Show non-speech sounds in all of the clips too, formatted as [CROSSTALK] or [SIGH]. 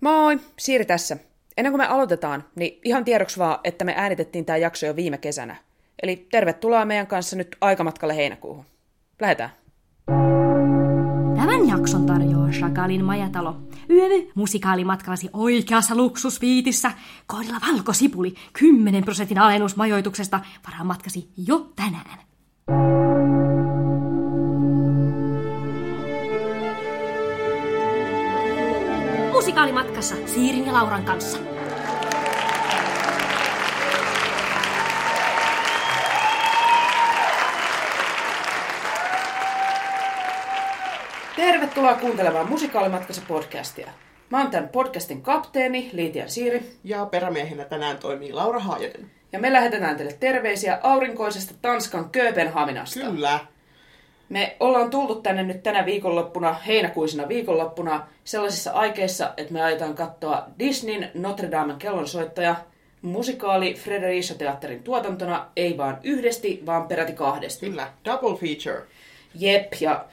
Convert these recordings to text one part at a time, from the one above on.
Moi, Siiri tässä. Ennen kuin me aloitetaan, niin ihan tiedoksi vaan, että me äänitettiin tämä jakso jo viime kesänä. Eli tervetuloa meidän kanssa nyt aikamatkalle heinäkuuhun. Lähetään. Tämän jakson tarjoaa Shakalin majatalo. Yövy musikaalimatkallasi oikeassa luksusviitissä. Koodilla valkosipuli 10 prosentin alennus majoituksesta. Varaa matkasi jo tänään. Musikaalimatkassa Siirin ja Lauran kanssa. Tervetuloa kuuntelemaan Musikaalimatkassa podcastia. Mä oon tämän podcastin kapteeni, Liitian Siiri, Ja perämiehenä tänään toimii Laura Haajanen. ja me lähetetään teille terveisiä aurinkoisesta Tanskan Kööpenhaminasta. Kyllä. Me ollaan tullut tänne nyt tänä viikonloppuna, heinäkuisena viikonloppuna, sellaisissa aikeissa, että me aiotaan katsoa Disneyn Notre Damen kellonsoittaja, musikaali Fredericia Teatterin tuotantona, ei vaan yhdesti, vaan peräti kahdesti. Kyllä. Double feature. Jep, ja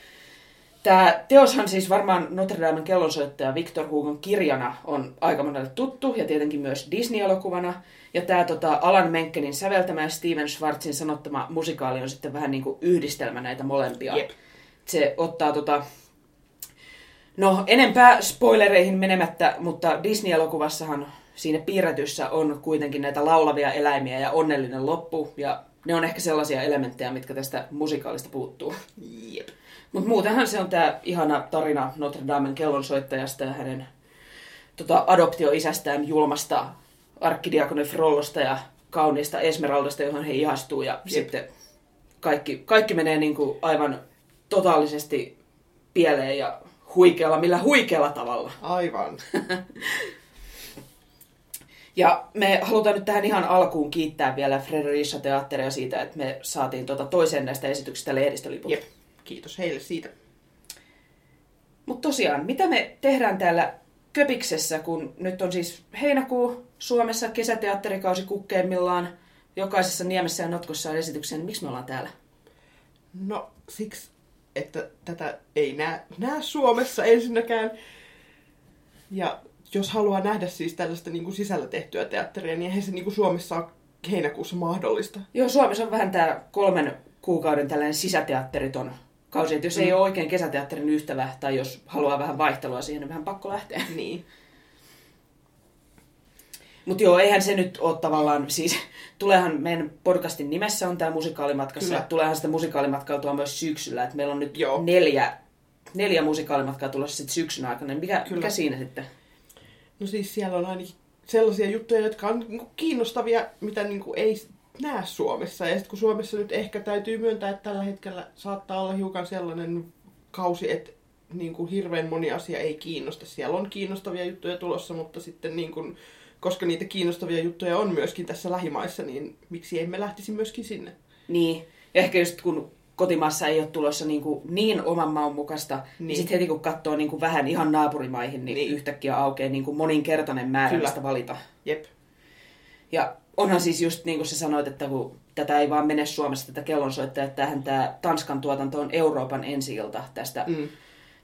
tämä teoshan siis varmaan Notre Damen kellonsoittaja Victor Hugon kirjana on aika monelle tuttu, ja tietenkin myös Disney-elokuvana. Ja tämä tota, Alan Menkenin säveltämä ja Steven Schwartzin sanottama musikaali on sitten vähän niin kuin yhdistelmä näitä molempia. Jep. Se ottaa tota, No, enempää spoilereihin menemättä, mutta Disney-elokuvassahan siinä piirretyssä on kuitenkin näitä laulavia eläimiä ja onnellinen loppu, ja ne on ehkä sellaisia elementtejä, mitkä tästä musikaalista puuttuu. Jep. Mutta muutenhan se on tämä ihana tarina Notre Damen kellonsoittajasta ja hänen tota, adoptioisästään julmasta arkkidiakoni Frollosta ja kauniista Esmeraldasta, johon he ihastuu. Ja Jep. sitten kaikki, kaikki menee niinku aivan totaalisesti pieleen ja huikealla, millä huikealla tavalla. Aivan. [LAUGHS] Ja me halutaan nyt tähän ihan alkuun kiittää vielä Fredericia Teatteria siitä, että me saatiin tota toisen näistä esityksistä lehdistöliput. Jep. Kiitos heille siitä. Mutta tosiaan, mitä me tehdään täällä Köpiksessä, kun nyt on siis heinäkuu Suomessa kesäteatterikausi kukkeimmillaan, jokaisessa niemessä ja notkossa on esityksiä, niin miksi me ollaan täällä? No, siksi, että tätä ei näe, näe Suomessa ensinnäkään. Ja jos haluaa nähdä siis tällaista niin kuin sisällä tehtyä teatteria, niin eihän se niin kuin Suomessa ole heinäkuussa mahdollista. Joo, Suomessa on vähän tämä kolmen kuukauden tällainen sisäteatteriton kausi, että jos ei Mm. ole oikein kesäteatterin ystävä, tai jos haluaa vähän vaihtelua siihen, niin vähän pakko lähteä. [LAUGHS] Niin. Mutta joo, eihän se nyt ole tavallaan, siis [LAUGHS] tuleehan meidän podcastin nimessä on tämä musikaalimatkassa, Kyllä. tuleehan sitä musikaalimatkaa tuo myös syksyllä, että meillä on nyt Joo. neljä, neljä musikaalimatkaa tulossa sitten syksyn aikana, niin mikä, Kyllä. mikä siinä sitten? No siis siellä on ainakin sellaisia juttuja, jotka on niinku kiinnostavia, mitä niinku ei näe Suomessa. Ja sitten kun Suomessa nyt ehkä täytyy myöntää, että tällä hetkellä saattaa olla hiukan sellainen kausi, että niinku hirveän moni asia ei kiinnosta. Siellä on kiinnostavia juttuja tulossa, mutta sitten niinku, koska niitä kiinnostavia juttuja on myöskin tässä lähimaissa, niin miksi emme lähtisi myöskin sinne? Niin, ja ehkä just kun kotimaassa ei ole tulossa niin, kuin niin oman maun mukaista, niin, niin Niin. sitten heti kun katsoo niin kuin vähän ihan naapurimaihin, niin, niin. Niin. yhtäkkiä aukeaa niin kuin moninkertainen määrä, Kyllä. mistä valita. Jep. Ja onhan siis just niin kuin sä sanoit, että kun tätä ei vaan mene Suomessa tätä kellonsoittajaa, että tämähän tämä Tanskan tuotanto on Euroopan ensi tästä. Mm.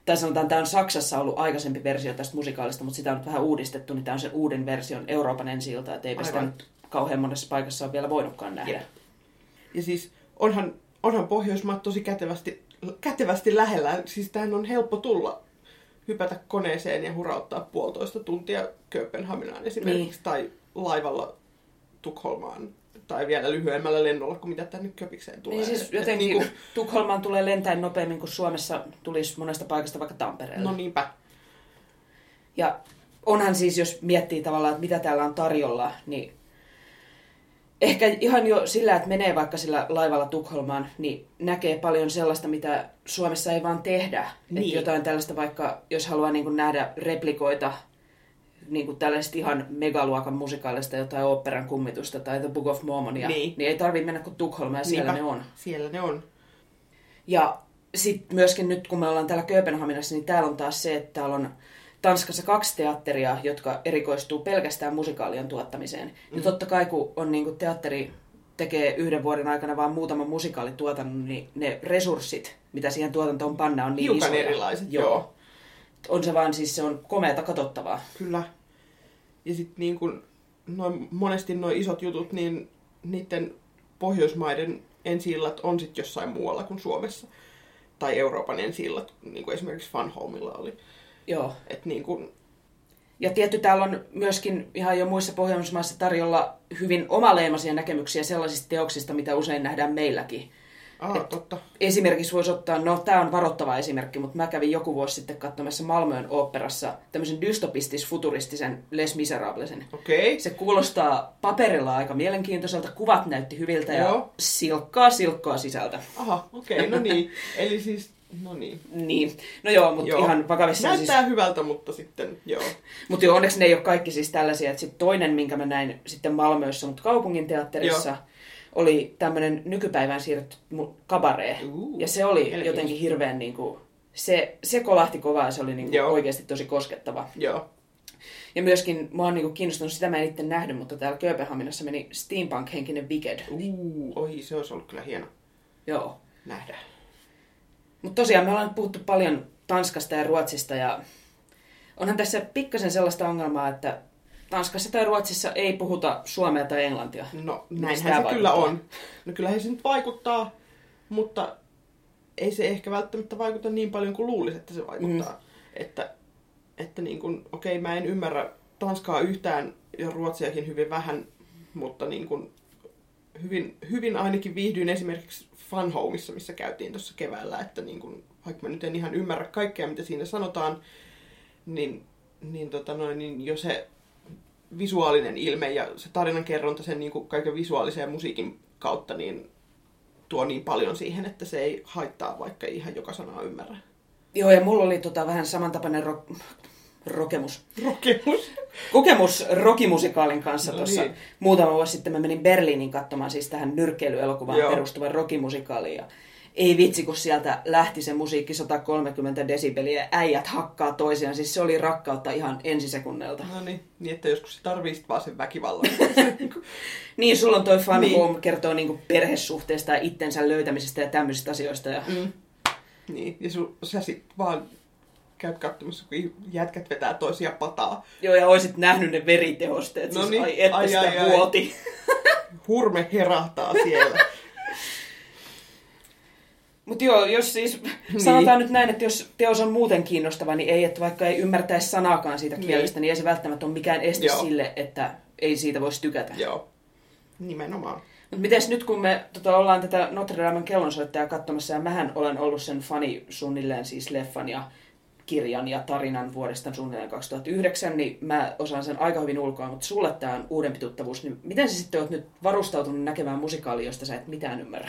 Tai sanotaan, tämä on Saksassa ollut aikaisempi versio tästä musikaalista, mutta sitä on nyt vähän uudistettu, niin tämä on sen uuden version Euroopan ensi että eipä sitä nyt kauhean monessa paikassa ole vielä voinutkaan nähdä. Jep. Ja siis onhan, onhan Pohjoismaat tosi kätevästi, kätevästi lähellä. Siis tähän on helppo tulla hypätä koneeseen ja hurauttaa puolitoista tuntia Kööpenhaminaan esimerkiksi. Niin. Tai laivalla Tukholmaan. Tai vielä lyhyemmällä lennolla kuin mitä tänne Köpikseen tulee. Niin siis jotenkin niinku- Tukholmaan tulee lentäen nopeammin kuin Suomessa tulisi monesta paikasta vaikka Tampereelle. No niinpä. Ja onhan siis, jos miettii tavallaan, että mitä täällä on tarjolla, niin ehkä ihan jo sillä, että menee vaikka sillä laivalla Tukholmaan, niin näkee paljon sellaista, mitä Suomessa ei vaan tehdä. Niin. Niin. Että jotain tällaista vaikka, jos haluaa niin kuin nähdä replikoita niin kuin tällaisesta ihan megaluokan musikaalista, jotain oopperan kummitusta tai The Book of Mormonia, niin, Niin. ei tarvitse mennä kuin Tukholmaan ja siellä Niinpä. ne on. Siellä ne on. Ja sitten myöskin nyt, kun me ollaan täällä Kööpenhaminassa, niin täällä on taas se, että täällä on Tanskassa kaksi teatteria, jotka erikoistuu pelkästään musikaalien tuottamiseen. Mm. Ja totta kai, kun on niin kuin teatteri tekee yhden vuoden aikana vaan muutaman musikaalituotannon, niin ne resurssit, mitä siihen tuotantoon panna, on niin Hiukan isoja. erilaiset, joo. on se vaan siis se on komeata katsottavaa. Kyllä. Ja sitten niin kun, noin, monesti nuo isot jutut, niin niiden Pohjoismaiden ensi on sitten jossain muualla kuin Suomessa. Tai Euroopan ensi niin kuin esimerkiksi Fun Homeilla oli. Joo. Et niin kun, ja tietty täällä on myöskin ihan jo muissa Pohjoismaissa tarjolla hyvin omaleimaisia näkemyksiä sellaisista teoksista, mitä usein nähdään meilläkin. Aha, Et totta. Esimerkiksi voisi ottaa, no tämä on varoittava esimerkki, mutta mä kävin joku vuosi sitten katsomassa Malmöön oopperassa tämmöisen dystopistis-futuristisen Les Miserablesen. Okay. Se kuulostaa paperilla aika mielenkiintoiselta, kuvat näytti hyviltä ja Joo. silkkaa silkkoa sisältä. Aha, okei, okay, no niin. [LAUGHS] Eli siis, no niin. Niin, no joo, mutta Joo. ihan vakavissaan Näyttää siis... hyvältä, mutta sitten, joo. Mutta joo, onneksi ne ei ole kaikki siis tällaisia. Et sit toinen, minkä mä näin sitten Malmössä, mutta kaupungin teatterissa, Joo. Oli tämmöinen nykypäivään siirretty kabaree. Ja se oli mielenkiintoista. jotenkin hirveän niinku, se, se kolahti kovaa ja se oli niinku Joo. oikeasti tosi koskettava. Joo. Ja myöskin mua on niinku kiinnostunut, sitä mä en itse nähnyt, mutta täällä Kööpenhaminassa meni steampunk-henkinen Wicked. Uu, oi, se olisi ollut kyllä hieno Joo. nähdä. Mutta tosiaan me ollaan puhuttu paljon Tanskasta ja Ruotsista ja onhan tässä pikkasen sellaista ongelmaa, että Tanskassa tai Ruotsissa ei puhuta suomea tai englantia. No, näinhän se kyllä vaikuttaa? on. No kyllähän se nyt vaikuttaa, mutta ei se ehkä välttämättä vaikuta niin paljon kuin luulisi, että se vaikuttaa. Mm. Että, että niin kuin, okei, mä en ymmärrä Tanskaa yhtään ja Ruotsiakin hyvin vähän, mutta niin kuin hyvin, hyvin ainakin viihdyin esimerkiksi Fun Homeissa, missä käytiin tuossa keväällä, että niin kuin, vaikka mä nyt en ihan ymmärrä kaikkea, mitä siinä sanotaan, niin, niin, tota noin, niin jo se visuaalinen ilme ja se tarinan kerronta sen niin kuin kaiken visuaalisen ja musiikin kautta niin tuo niin paljon siihen, että se ei haittaa, vaikka ei ihan joka sanaa ymmärrä. Joo, ja mulla oli tota vähän samantapainen ro- rokemus. Rokemus. Kokemus rokimusikaalin kanssa No tuossa niin. muutama vuosi sitten. Mä menin Berliinin katsomaan siis tähän nyrkkeilyelokuvaan Joo. perustuvan rokimusikaaliin. Ja ei vitsi, kun sieltä lähti se musiikki 130 desibeliä ja äijät hakkaa toisiaan. Siis se oli rakkautta ihan ensisekunneilta. No niin, niin että joskus se tarvii vaan sen väkivallan. [LAUGHS] Niin, sulla on toi Fun Niin. Home, kertoo niinku perhesuhteesta ja itsensä löytämisestä ja tämmöisistä asioista. Ja... mm. Niin, ja su, sä sit vaan käyt katsomassa, kun jätkät vetää toisia pataa. Joo, ja oisit nähnyt ne veritehosteet. No siis, niin, ai, että ai, sitä ai, ai. vuoti. Hurme herahtaa siellä. [LAUGHS] Mutta joo, jos siis sanotaan nyt näin, että jos teos on muuten kiinnostava, niin ei, että vaikka ei ymmärtäisi sanaakaan siitä Niin. kielestä, niin ei se välttämättä ole mikään este Joo. sille, että ei siitä voisi tykätä. Joo, nimenomaan. Mutta miten nyt kun me tota, ollaan tätä Notre Damen kellonsoittajaa katsomassa, ja mähän olen ollut sen fani suunnilleen siis leffan ja kirjan ja tarinan vuodesta suunnilleen 2009, niin mä osaan sen aika hyvin ulkoa, mutta sulle tämä on uudempi tuttavuus, niin miten sä sitten oot nyt varustautunut näkemään musikaalia, josta sä et mitään ymmärrä?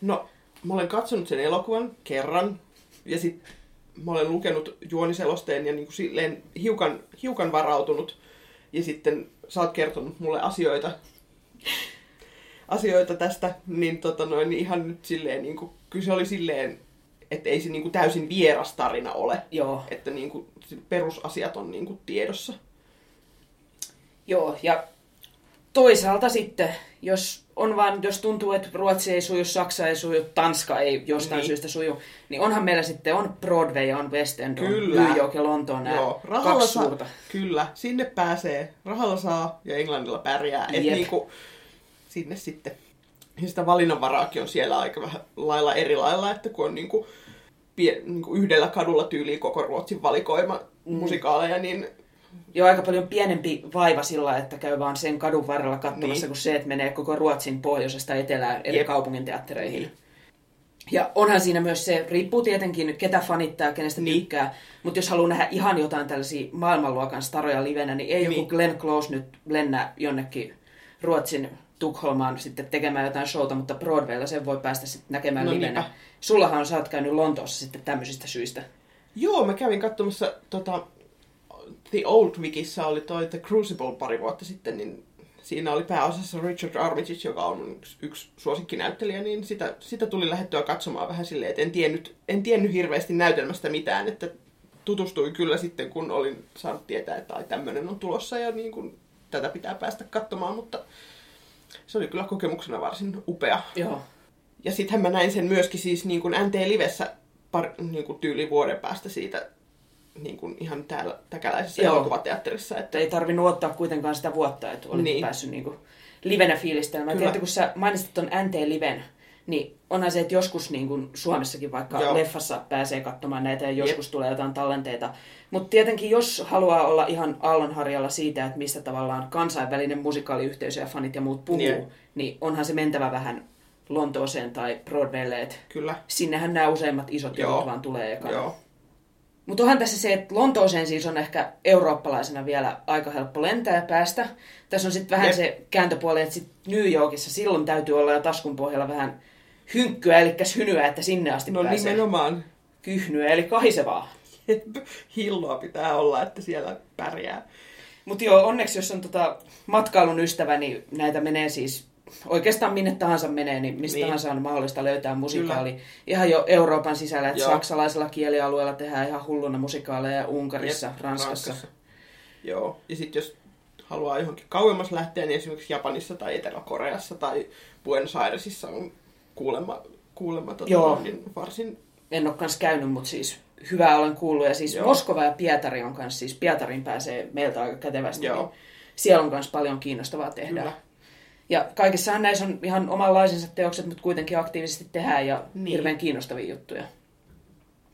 No, mä olen katsonut sen elokuvan kerran ja sitten mä olen lukenut juoniselosteen ja niin kuin silleen hiukan, hiukan varautunut. Ja sitten sä oot kertonut mulle asioita, asioita tästä, niin, tota noin, niin ihan nyt silleen, niin kuin, kyllä se oli silleen, että ei se niin kuin täysin vieras tarina ole. Joo, Että niin kuin, perusasiat on niin kuin tiedossa. Joo, ja toisaalta sitten, jos on vaan, jos tuntuu, että Ruotsi ei suju, Saksa ei suju, Tanska ei jostain Niin. syystä suju, niin onhan meillä sitten on Broadway, on West End, on Kyllä. New York ja Lontoon nämä Joo, rahalla kaksi saa, suurta. kyllä, sinne pääsee, rahalla saa ja Englannilla pärjää. Et Jep. niinku, sinne sitten. Ja sitä valinnanvaraakin on siellä aika vähän lailla eri lailla, että kun on niinku, pie, niinku yhdellä kadulla tyyliin koko Ruotsin valikoima mm. musikaaleja, niin Jo aika paljon pienempi vaiva sillä, että käy vaan sen kadun varrella katsomassa, Niin. kuin se, että menee koko Ruotsin pohjoisesta etelään eri Jep. kaupungin teattereihin. Niin. Ja onhan siinä myös se, riippuu tietenkin ketä fanittaa, kenestä Niin. tykkää, mutta jos haluaa nähdä ihan jotain tällaisia maailmanluokan staroja livenä, niin ei Niin. joku Glenn Close nyt lennä jonnekin Ruotsin Tukholmaan sitten tekemään jotain showta, mutta Broadwaylla sen voi päästä sitten näkemään No livenä. niinpä. Sullahan sä oot käynyt Lontoossa sitten tämmöisistä syistä. Joo, mä kävin katsomassa tota, The Old Wikissä oli toi The Crucible pari vuotta sitten, niin siinä oli pääosassa Richard Armitage, joka on yksi, yksi suosikkinäyttelijä, niin sitä, sitä tuli lähettyä katsomaan vähän silleen, että en tiennyt, en tiennyt hirveästi näytelmästä mitään, että tutustuin kyllä sitten, kun olin saanut tietää, että ai tämmöinen on tulossa ja niin kuin, tätä pitää päästä katsomaan, mutta se oli kyllä kokemuksena varsin upea. Joo. Ja sittenhän mä näin sen myöskin siis niin kuin NT Livessä par, niin kuin tyyli vuoden päästä siitä niin kuin ihan täällä täkäläisessä Joo. elokuvateatterissa. Että ei tarvinnut ottaa kuitenkaan sitä vuotta, että olit niin. Niin. päässyt niinku livenä fiilistelemään. Tiedätkö, kun sä mainitsit ton NT-liven, niin onhan se, että joskus niin kuin Suomessakin vaikka Joo. Leffassa pääsee katsomaan näitä ja joskus Jep. tulee jotain tallenteita. Mutta tietenkin, jos haluaa olla ihan aallonharjalla siitä, että mistä tavallaan kansainvälinen musikaaliyhteisö ja fanit ja muut puhuu, Jep. niin onhan se mentävä vähän Lontooseen tai Broadwaylle, kyllä. sinnehän nämä useimmat isot jutut vaan tulee ekana. Joo. Mutta onhan tässä se, että Lontooseen siis on ehkä eurooppalaisena vielä aika helppo lentää ja päästä. Tässä on sitten vähän Jep. se kääntöpuoli, että sit New Yorkissa silloin täytyy olla jo taskun pohjalla vähän hynkkyä, eli hynyä, että sinne asti No pääsee. nimenomaan Kyhnyä, eli kahisevaa. hilloa pitää olla, että siellä pärjää. Mutta joo, onneksi jos on tota matkailun ystävä, niin näitä menee siis oikeastaan minne tahansa menee, niin mistä Niin. tahansa on mahdollista löytää musikaali. Ihan jo Euroopan sisällä, että Joo. saksalaisella kielialueella tehdään ihan hulluna musikaaleja Unkarissa, Jep, Ranskassa. Joo. Ja sitten jos haluaa johonkin kauemmas lähteä, niin esimerkiksi Japanissa tai Etelä-Koreassa tai Buenos Airesissa on kuulemma, kuulemma tota, Joo. niin varsin... En ole kans käynyt, mutta siis hyvää olen kuullut. Ja siis Joo. Moskova ja Pietari on kans, siis Pietarin pääsee meiltä aika kätevästi. Joo. Niin siellä on kans paljon kiinnostavaa tehdä. Kyllä. Ja kaikissahan näissä on ihan omanlaisensa teokset, mutta kuitenkin aktiivisesti tehdään ja Niin. hirveän kiinnostavia juttuja.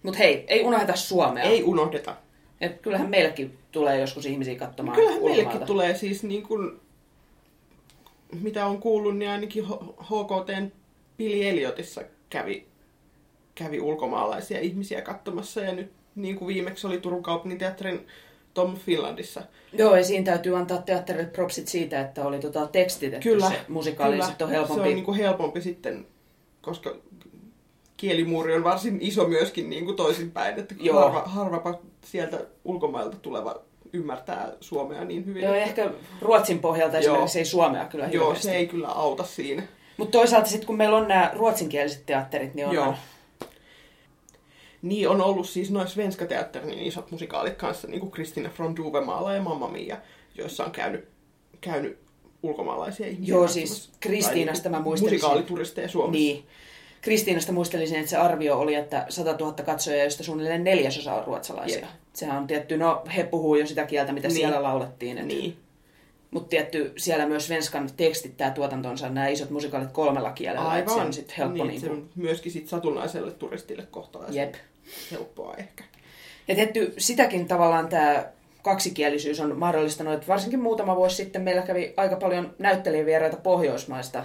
Mutta hei, ei unohdeta Suomea. Ei unohdeta. Et kyllähän meillekin tulee joskus ihmisiä katsomaan Kyllähän ulkomailta. meillekin tulee siis niin kuin, mitä on kuullut, niin ainakin HKTn Billy Eliotissa kävi, kävi ulkomaalaisia ihmisiä katsomassa ja nyt niin kuin viimeksi oli Turun kaupunginteatterin Tom Finlandissa. Joo, ja siinä täytyy antaa teatterille propsit siitä, että oli tota tekstitetty Kyllä, se musikaali, Kyllä, on helpompi. Se on niin kuin helpompi sitten, koska kielimuuri on varsin iso myöskin niin kuin toisinpäin, että Joo. harva, harvapa sieltä ulkomailta tuleva ymmärtää suomea niin hyvin. Joo, että- ehkä Ruotsin pohjalta Joo. esimerkiksi ei suomea kyllä Joo, hirveästi. se ei kyllä auta siinä. Mutta toisaalta sitten kun meillä on nämä ruotsinkieliset teatterit, niin on Joo. Niin on ollut siis noin Svenska Teatterin niin isot musikaalit kanssa, niin kuin Kristina från Duvemaala ja Mamma Mia, joissa on käynyt, käynyt ulkomaalaisia ihmisiä. Joo, siis Kristiinasta Tai mä muistelisin. Musikaalituristeja Suomessa. Niin. Kristiinasta muistelisin, että se arvio oli, että 100 000 katsojaa, joista suunnilleen neljäsosa on ruotsalaisia. Jep. Sehän on tietty, no he puhuu jo sitä kieltä, mitä Niin. niin. siellä laulettiin. Et, Niin. Mutta tietty, siellä myös Svenskan tekstittää tuotantonsa nämä isot musikaalit kolmella kielellä. et Se on sitten helppo. niin, Niin, se on myöskin sit satunnaiselle turistille kohtalaisen Jep. helppoa ehkä. Ja tietty sitäkin tavallaan tämä kaksikielisyys on mahdollistanut, että varsinkin muutama vuosi sitten meillä kävi aika paljon näyttelijävieraita Pohjoismaista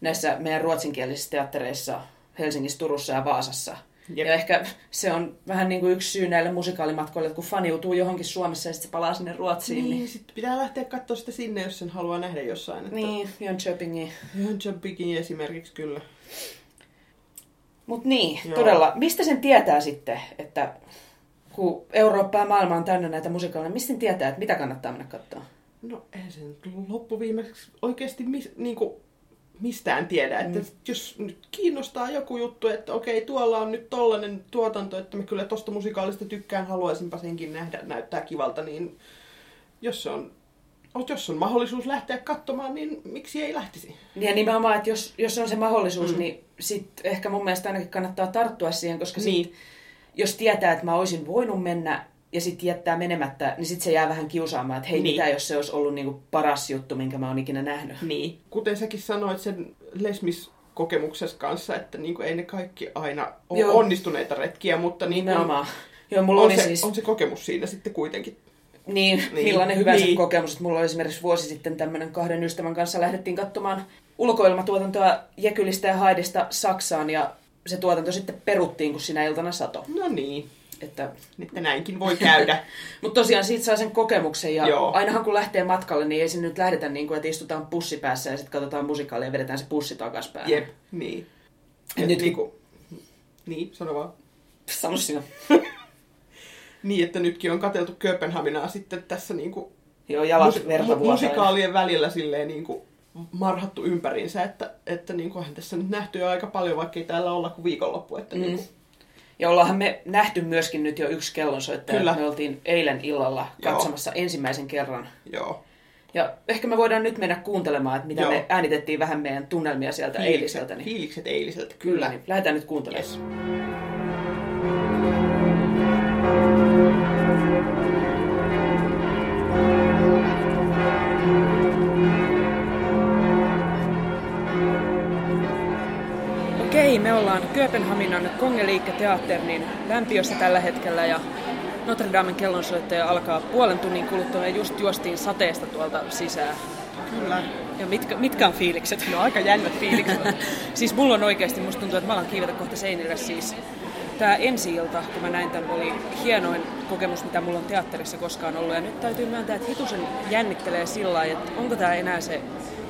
näissä meidän ruotsinkielisissä teattereissa Helsingissä, Turussa ja Vaasassa. Jep. Ja ehkä se on vähän niin kuin yksi syy näille musikaalimatkoille, että kun faniutuu johonkin Suomessa ja sitten se palaa sinne Ruotsiin. Niin, Niin, sitten pitää lähteä katsoa sitä sinne, jos sen haluaa nähdä jossain. Että niin Jönköpingiin. Jönköpingin esimerkiksi kyllä. Mutta niin, Joo. todella. Mistä sen tietää sitten, että kun Eurooppa ja maailma on täynnä näitä musikaaleja, mistä sen tietää, että mitä kannattaa mennä katsoa? No ei se nyt loppuviimeksi oikeasti mis, niin kuin mistään tiedä. Että Mm. jos nyt kiinnostaa joku juttu, että okei, tuolla on nyt tollanen tuotanto, että mä kyllä tosta musikaalista tykkään, haluaisinpa senkin nähdä, näyttää kivalta, niin jos se on, jos on mahdollisuus lähteä katsomaan, niin miksi ei lähtisi? Ja nimenomaan, että jos, jos on se mahdollisuus, Mm. niin sit ehkä mun mielestä ainakin kannattaa tarttua siihen, koska sit, Niin. jos tietää, että mä olisin voinut mennä ja sitten jättää menemättä, niin sitten se jää vähän kiusaamaan, että hei, Niin. mitä jos se olisi ollut niinku paras juttu, minkä mä oon ikinä nähnyt. Niin. Kuten säkin sanoit sen Les kokemuksessa kanssa, että niin kuin ei ne kaikki aina ole Joo. onnistuneita retkiä, mutta niin kuin Nimenomaan. Joo, mulla on, oli se, siis... on se kokemus siinä sitten kuitenkin. Niin, Niin. millainen hyvänsä Niin. niin. kokemus. Että mulla oli esimerkiksi vuosi sitten tämmöinen kahden ystävän kanssa lähdettiin katsomaan ulkoilmatuotantoa Jekylistä ja Haidista Saksaan ja se tuotanto sitten peruttiin, kun sinä iltana sato. No niin, Että, että näinkin voi käydä. [LAUGHS] mutta tosiaan siitä saa sen kokemuksen ja Joo. Ainahan kun lähtee matkalle, niin ei se nyt lähdetä niin kuin, että istutaan pussi päässä ja sitten katsotaan musikaalia ja vedetään se pussi takaspäin. Jep, niin. Et Et nyt- niinku, niin, sano vaan. Sano sinä. [LAUGHS] Niin, että nytkin on katseltu Kööpenhaminaa sitten tässä niinku Joo, jalat musi- verta mu- vuotaa. musikaalien välillä silleen niinku marhattu ympäriinsä, että, että niinku onhan tässä nyt nähty jo aika paljon, vaikka ei täällä olla kuin viikonloppu. Että Mm. niinku, Ja ollaanhan me nähty myöskin nyt jo yksi kellonsoittaja. Kyllä. Me oltiin eilen illalla Joo. katsomassa ensimmäisen kerran joo. Ja ehkä me voidaan nyt mennä kuuntelemaan, että mitä Joo. me äänitettiin vähän meidän tunnelmia sieltä Fiilikset, eiliseltä. Niin fiilikset eiliseltä, kyllä, kyllä. niin lähdetään nyt kuuntelemaan. Yes. Kööpenhaminan Kongeliikka Teater niin lämpiössä tällä hetkellä ja Notre Damen kellonsoittaja alkaa puolen tunnin kuluttua ja just juostiin sateesta tuolta sisään. Kyllä. Ja mitkä, mitkä on fiilikset? No aika jännät fiilikset. [LAUGHS] siis mulla on oikeasti, musta tuntuu, että mä alan kiivetä kohta seinille siis. Tää ensi ilta, kun mä näin tämän, oli hienoin kokemus, mitä mulla on teatterissa koskaan ollut. Ja nyt täytyy myöntää, että hitusen jännittelee sillä lailla, että onko tämä enää se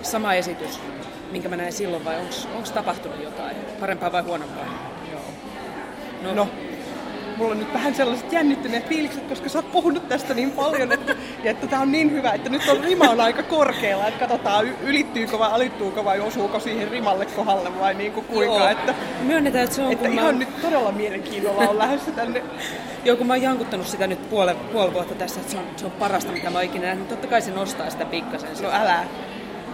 sama esitys, minkä mä näin silloin, vai onko tapahtunut jotain? Parempaa vai huonompaa? Joo. No, no mulla on nyt vähän sellaiset jännittyneet fiilikset, koska sä oot puhunut tästä niin paljon, että, ja että tää on niin hyvä, että nyt on rima on aika korkealla, että katsotaan ylittyykö vai alittuuko vai osuuko siihen rimalle kohdalle vai niin kuin kuinka. Joo. Että, Myönnetään, että se on että ihan mä... nyt todella mielenkiinnolla on lähdössä tänne. [LAUGHS] Joo, kun mä oon jankuttanut sitä nyt puoli, puoli vuotta tässä, että se on, se on parasta, mitä mä oon ikinä nähnyt. Totta kai se nostaa sitä pikkasen. No älä.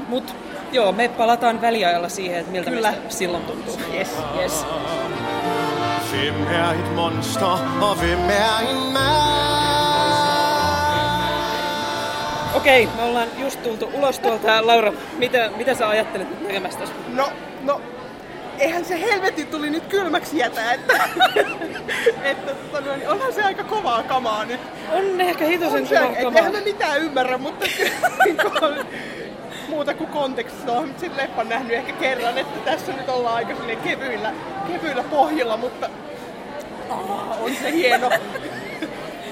Mut joo, me palataan väliajalla siihen, että miltä Kyllä. meistä silloin tuntuu. Yes. yes. Hvem er et monster, og hvem er en mand? Okei, me ollaan just tultu ulos tuolta. Laura, mitä, mitä sä ajattelet tekemästä No, no, eihän se helvetti tuli nyt kylmäksi jätä, että, [LAUGHS] että tota, niin onhan se aika kovaa kamaa nyt. On ehkä hitosen kovaa kamaa. Eihän me mitään ymmärrä, mutta [LAUGHS] muuta kuin kontekstissa. Olen sitten leffan nähnyt ehkä kerran, että tässä nyt ollaan aika kevyillä, kevyillä pohjilla, mutta oh, on se hieno.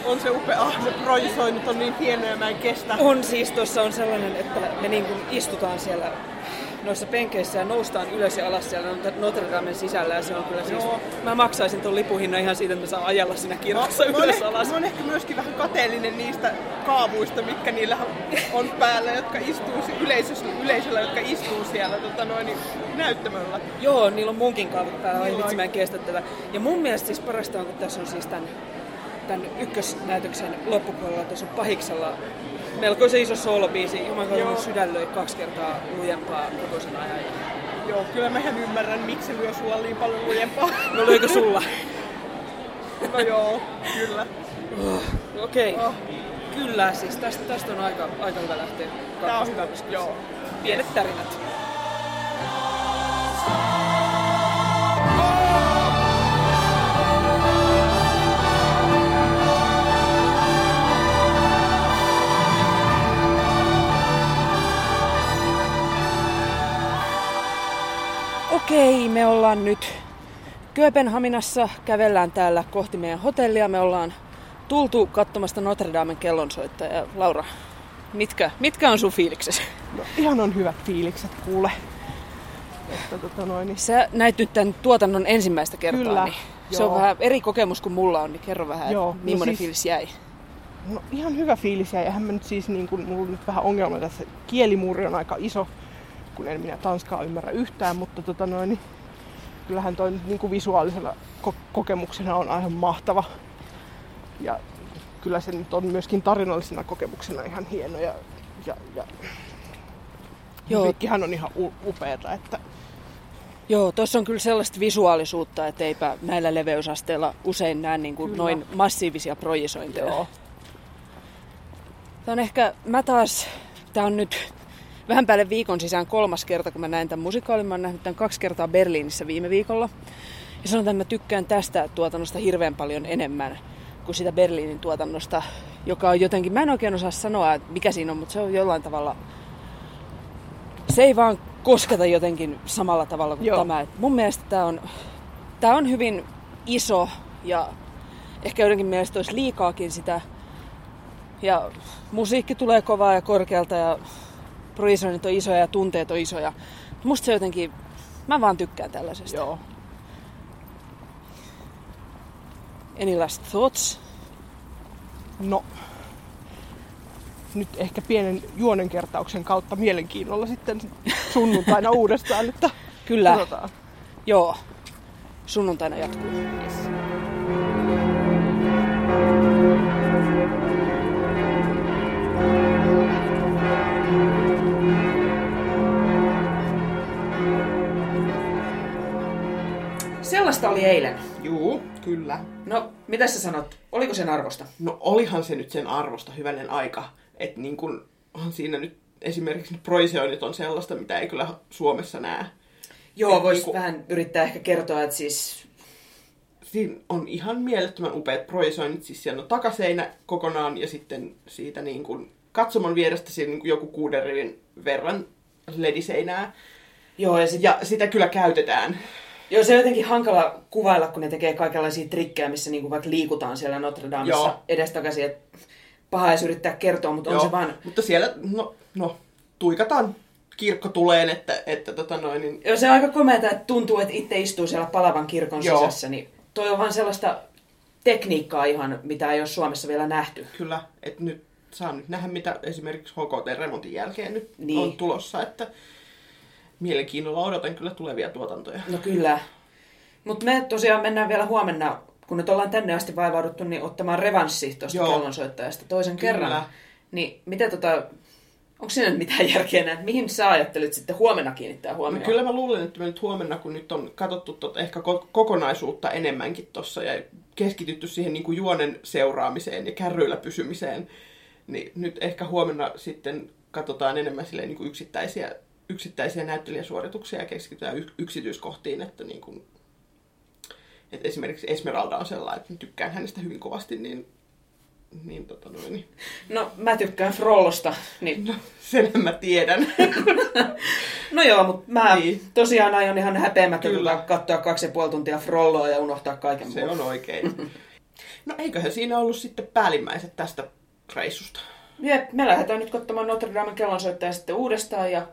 On se upea. Ah, se projisoinnit on niin hieno ja mä en kestä. On siis, tuossa on sellainen, että me niin kuin istutaan siellä noissa penkeissä ja noustaan ylös ja alas siellä Notre Damen sisällä ja se on kyllä siis... Joo. Mä maksaisin tuon lipuhinnan ihan siitä, että mä saan ajella siinä kirjassa no, ylös mä alas. Mä oon ehkä myöskin vähän kateellinen niistä kaavuista, mitkä niillä on päällä, jotka istuu yleisöllä, yleisöllä jotka istuu siellä tota noin, niin, näyttämöllä. Joo, niillä on munkin kaavut päällä, niin vitsi mä en kestä tätä. Ja mun mielestä siis parasta on, kun tässä on siis tämän, tämän ykkösnäytöksen loppupuolella, tuossa on pahiksella melko se iso soolobiisi. Jumalan sydän löi kaksi kertaa lujempaa koko sen ajan. Joo, kyllä mä en ymmärrän, miksi lyö sulla niin paljon lujempaa. No löikö sulla? no joo, kyllä. Oh, Okei. Okay. Oh. Kyllä, siis tästä, tästä on aika, aika hyvä lähteä. Tää on hyvä, joo. Pienet tärinät. Okei, me ollaan nyt Kööpenhaminassa, kävellään täällä kohti meidän hotellia. Me ollaan tultu katsomasta Notre Damen kellonsoittajaa. Laura, mitkä, mitkä on sun fiiliksesi? No, ihan on hyvät fiilikset, kuule. Että, tota noin, niin... Sä näit nyt tämän tuotannon ensimmäistä kertaa, Kyllä, niin se joo. on vähän eri kokemus kuin mulla on, niin kerro vähän, joo, että millainen no siis, fiilis jäi. No ihan hyvä fiilis jäi. Eihän mä nyt siis, niin kuin, mulla on nyt vähän ongelma tässä. Kielimuuri on aika iso kun en minä tanskaa ymmärrä yhtään, mutta tota noin, niin kyllähän toi niin kuin visuaalisena ko- kokemuksena on aivan mahtava. Ja kyllä se nyt on myöskin tarinallisena kokemuksena ihan hieno ja, ja, ja Joo. musiikkihan on ihan upeata, että Joo, tuossa on kyllä sellaista visuaalisuutta, että eipä näillä leveysasteilla usein näe niin kuin noin massiivisia projisointeja. Joo. Tämä on ehkä, mä taas, tämä on nyt vähän päälle viikon sisään kolmas kerta, kun mä näin tämän musikaalin. Mä oon nähnyt tämän kaksi kertaa Berliinissä viime viikolla. Ja sanotaan, että mä tykkään tästä tuotannosta hirveän paljon enemmän kuin sitä Berliinin tuotannosta, joka on jotenkin, mä en oikein osaa sanoa, että mikä siinä on, mutta se on jollain tavalla, se ei vaan kosketa jotenkin samalla tavalla kuin Joo. tämä. Et mun mielestä tämä on, tämä on hyvin iso ja ehkä jotenkin mielestä olisi liikaakin sitä. Ja musiikki tulee kovaa ja korkealta ja projisoinnit on isoja ja tunteet on isoja. Musta se jotenkin, mä vaan tykkään tällaisesta. Joo. Any last thoughts? No, nyt ehkä pienen juonenkertauksen kautta mielenkiinnolla sitten sunnuntaina [LAUGHS] uudestaan, että Kyllä. Katsotaan. Joo. Sunnuntaina jatkuu. Yes. Sellaista oli eilen. Juu, kyllä. No, mitä sä sanot? Oliko sen arvosta? No olihan se nyt sen arvosta hyvänen aika. Että niin kun, on siinä nyt esimerkiksi proiseonit on sellaista, mitä ei kyllä Suomessa näe. Joo, Et voisi niinku- vähän yrittää ehkä kertoa, että siis... Siinä on ihan mielettömän upeat projisoinnit, siis siellä on takaseinä kokonaan ja sitten siitä niin kuin katsomon vierestä siinä niin joku kuuden rivin verran lediseinää. Joo, ja sit, Ja sitä kyllä käytetään. Joo, se on jotenkin hankala kuvailla, kun ne tekee kaikenlaisia trikkejä, missä niinku vaikka liikutaan siellä Notre Damessa Joo. edestakaisin. Et paha edes yrittää kertoa, mutta on Joo, se vaan... Mutta siellä, no, no tuikataan kirkko tuleen, että, että tota noin, niin Joo, se on aika komeata, että tuntuu, että itse istuu siellä palavan kirkon Joo. sisässä. Niin toi on vaan sellaista tekniikkaa ihan, mitä ei ole Suomessa vielä nähty. kyllä, että nyt saa nyt nähdä, mitä esimerkiksi HKT-remontin jälkeen nyt Niin. niin. on tulossa, että mielenkiinnolla odotan kyllä tulevia tuotantoja. No kyllä. Mutta me tosiaan mennään vielä huomenna, kun nyt ollaan tänne asti vaivauduttu, niin ottamaan revanssi tuosta kellonsoittajasta toisen Kyllä. kerran. Niin mitä tota, onko siinä nyt mitään järkeä enää? Mihin sä ajattelit sitten huomenna kiinnittää No huomioon? kyllä mä luulen, että me nyt huomenna, kun nyt on katsottu tota ehkä ko- kokonaisuutta enemmänkin tuossa ja keskitytty siihen niin kuin juonen seuraamiseen ja kärryillä pysymiseen, niin nyt ehkä huomenna sitten katsotaan enemmän silleen niin kuin yksittäisiä, yksittäisiä näyttelijäsuorituksia ja keskitytään yksityiskohtiin, että niin kuin, että esimerkiksi Esmeralda on sellainen, että tykkään hänestä hyvin kovasti, niin, niin, tota noin, niin No mä tykkään Frollosta, niin no, senhän mä tiedän. [LAUGHS] No joo, mutta mä niin. Tosiaan aion ihan tota katsoa kaksi ja puoli tuntia Frolloa ja unohtaa kaiken Se muun. on oikein. [LAUGHS] No eiköhän siinä ollut sitten päällimmäiset tästä reissusta. Jep, me lähdetään nyt katsomaan Notre Damen kellonsoittaja sitten uudestaan ja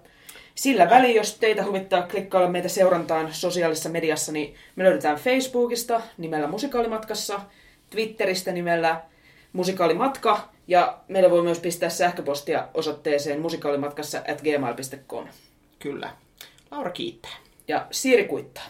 sillä väliin, jos teitä huvittaa klikkailla meitä seurantaan sosiaalisessa mediassa, niin me löydetään Facebookista nimellä Musikaalimatkassa, Twitteristä nimellä Musikaalimatka ja meille voi myös pistää sähköpostia osoitteeseen musikaalimatkassa at gmail.com. Kyllä. Laura kiittää. Ja Siiri kuittaa.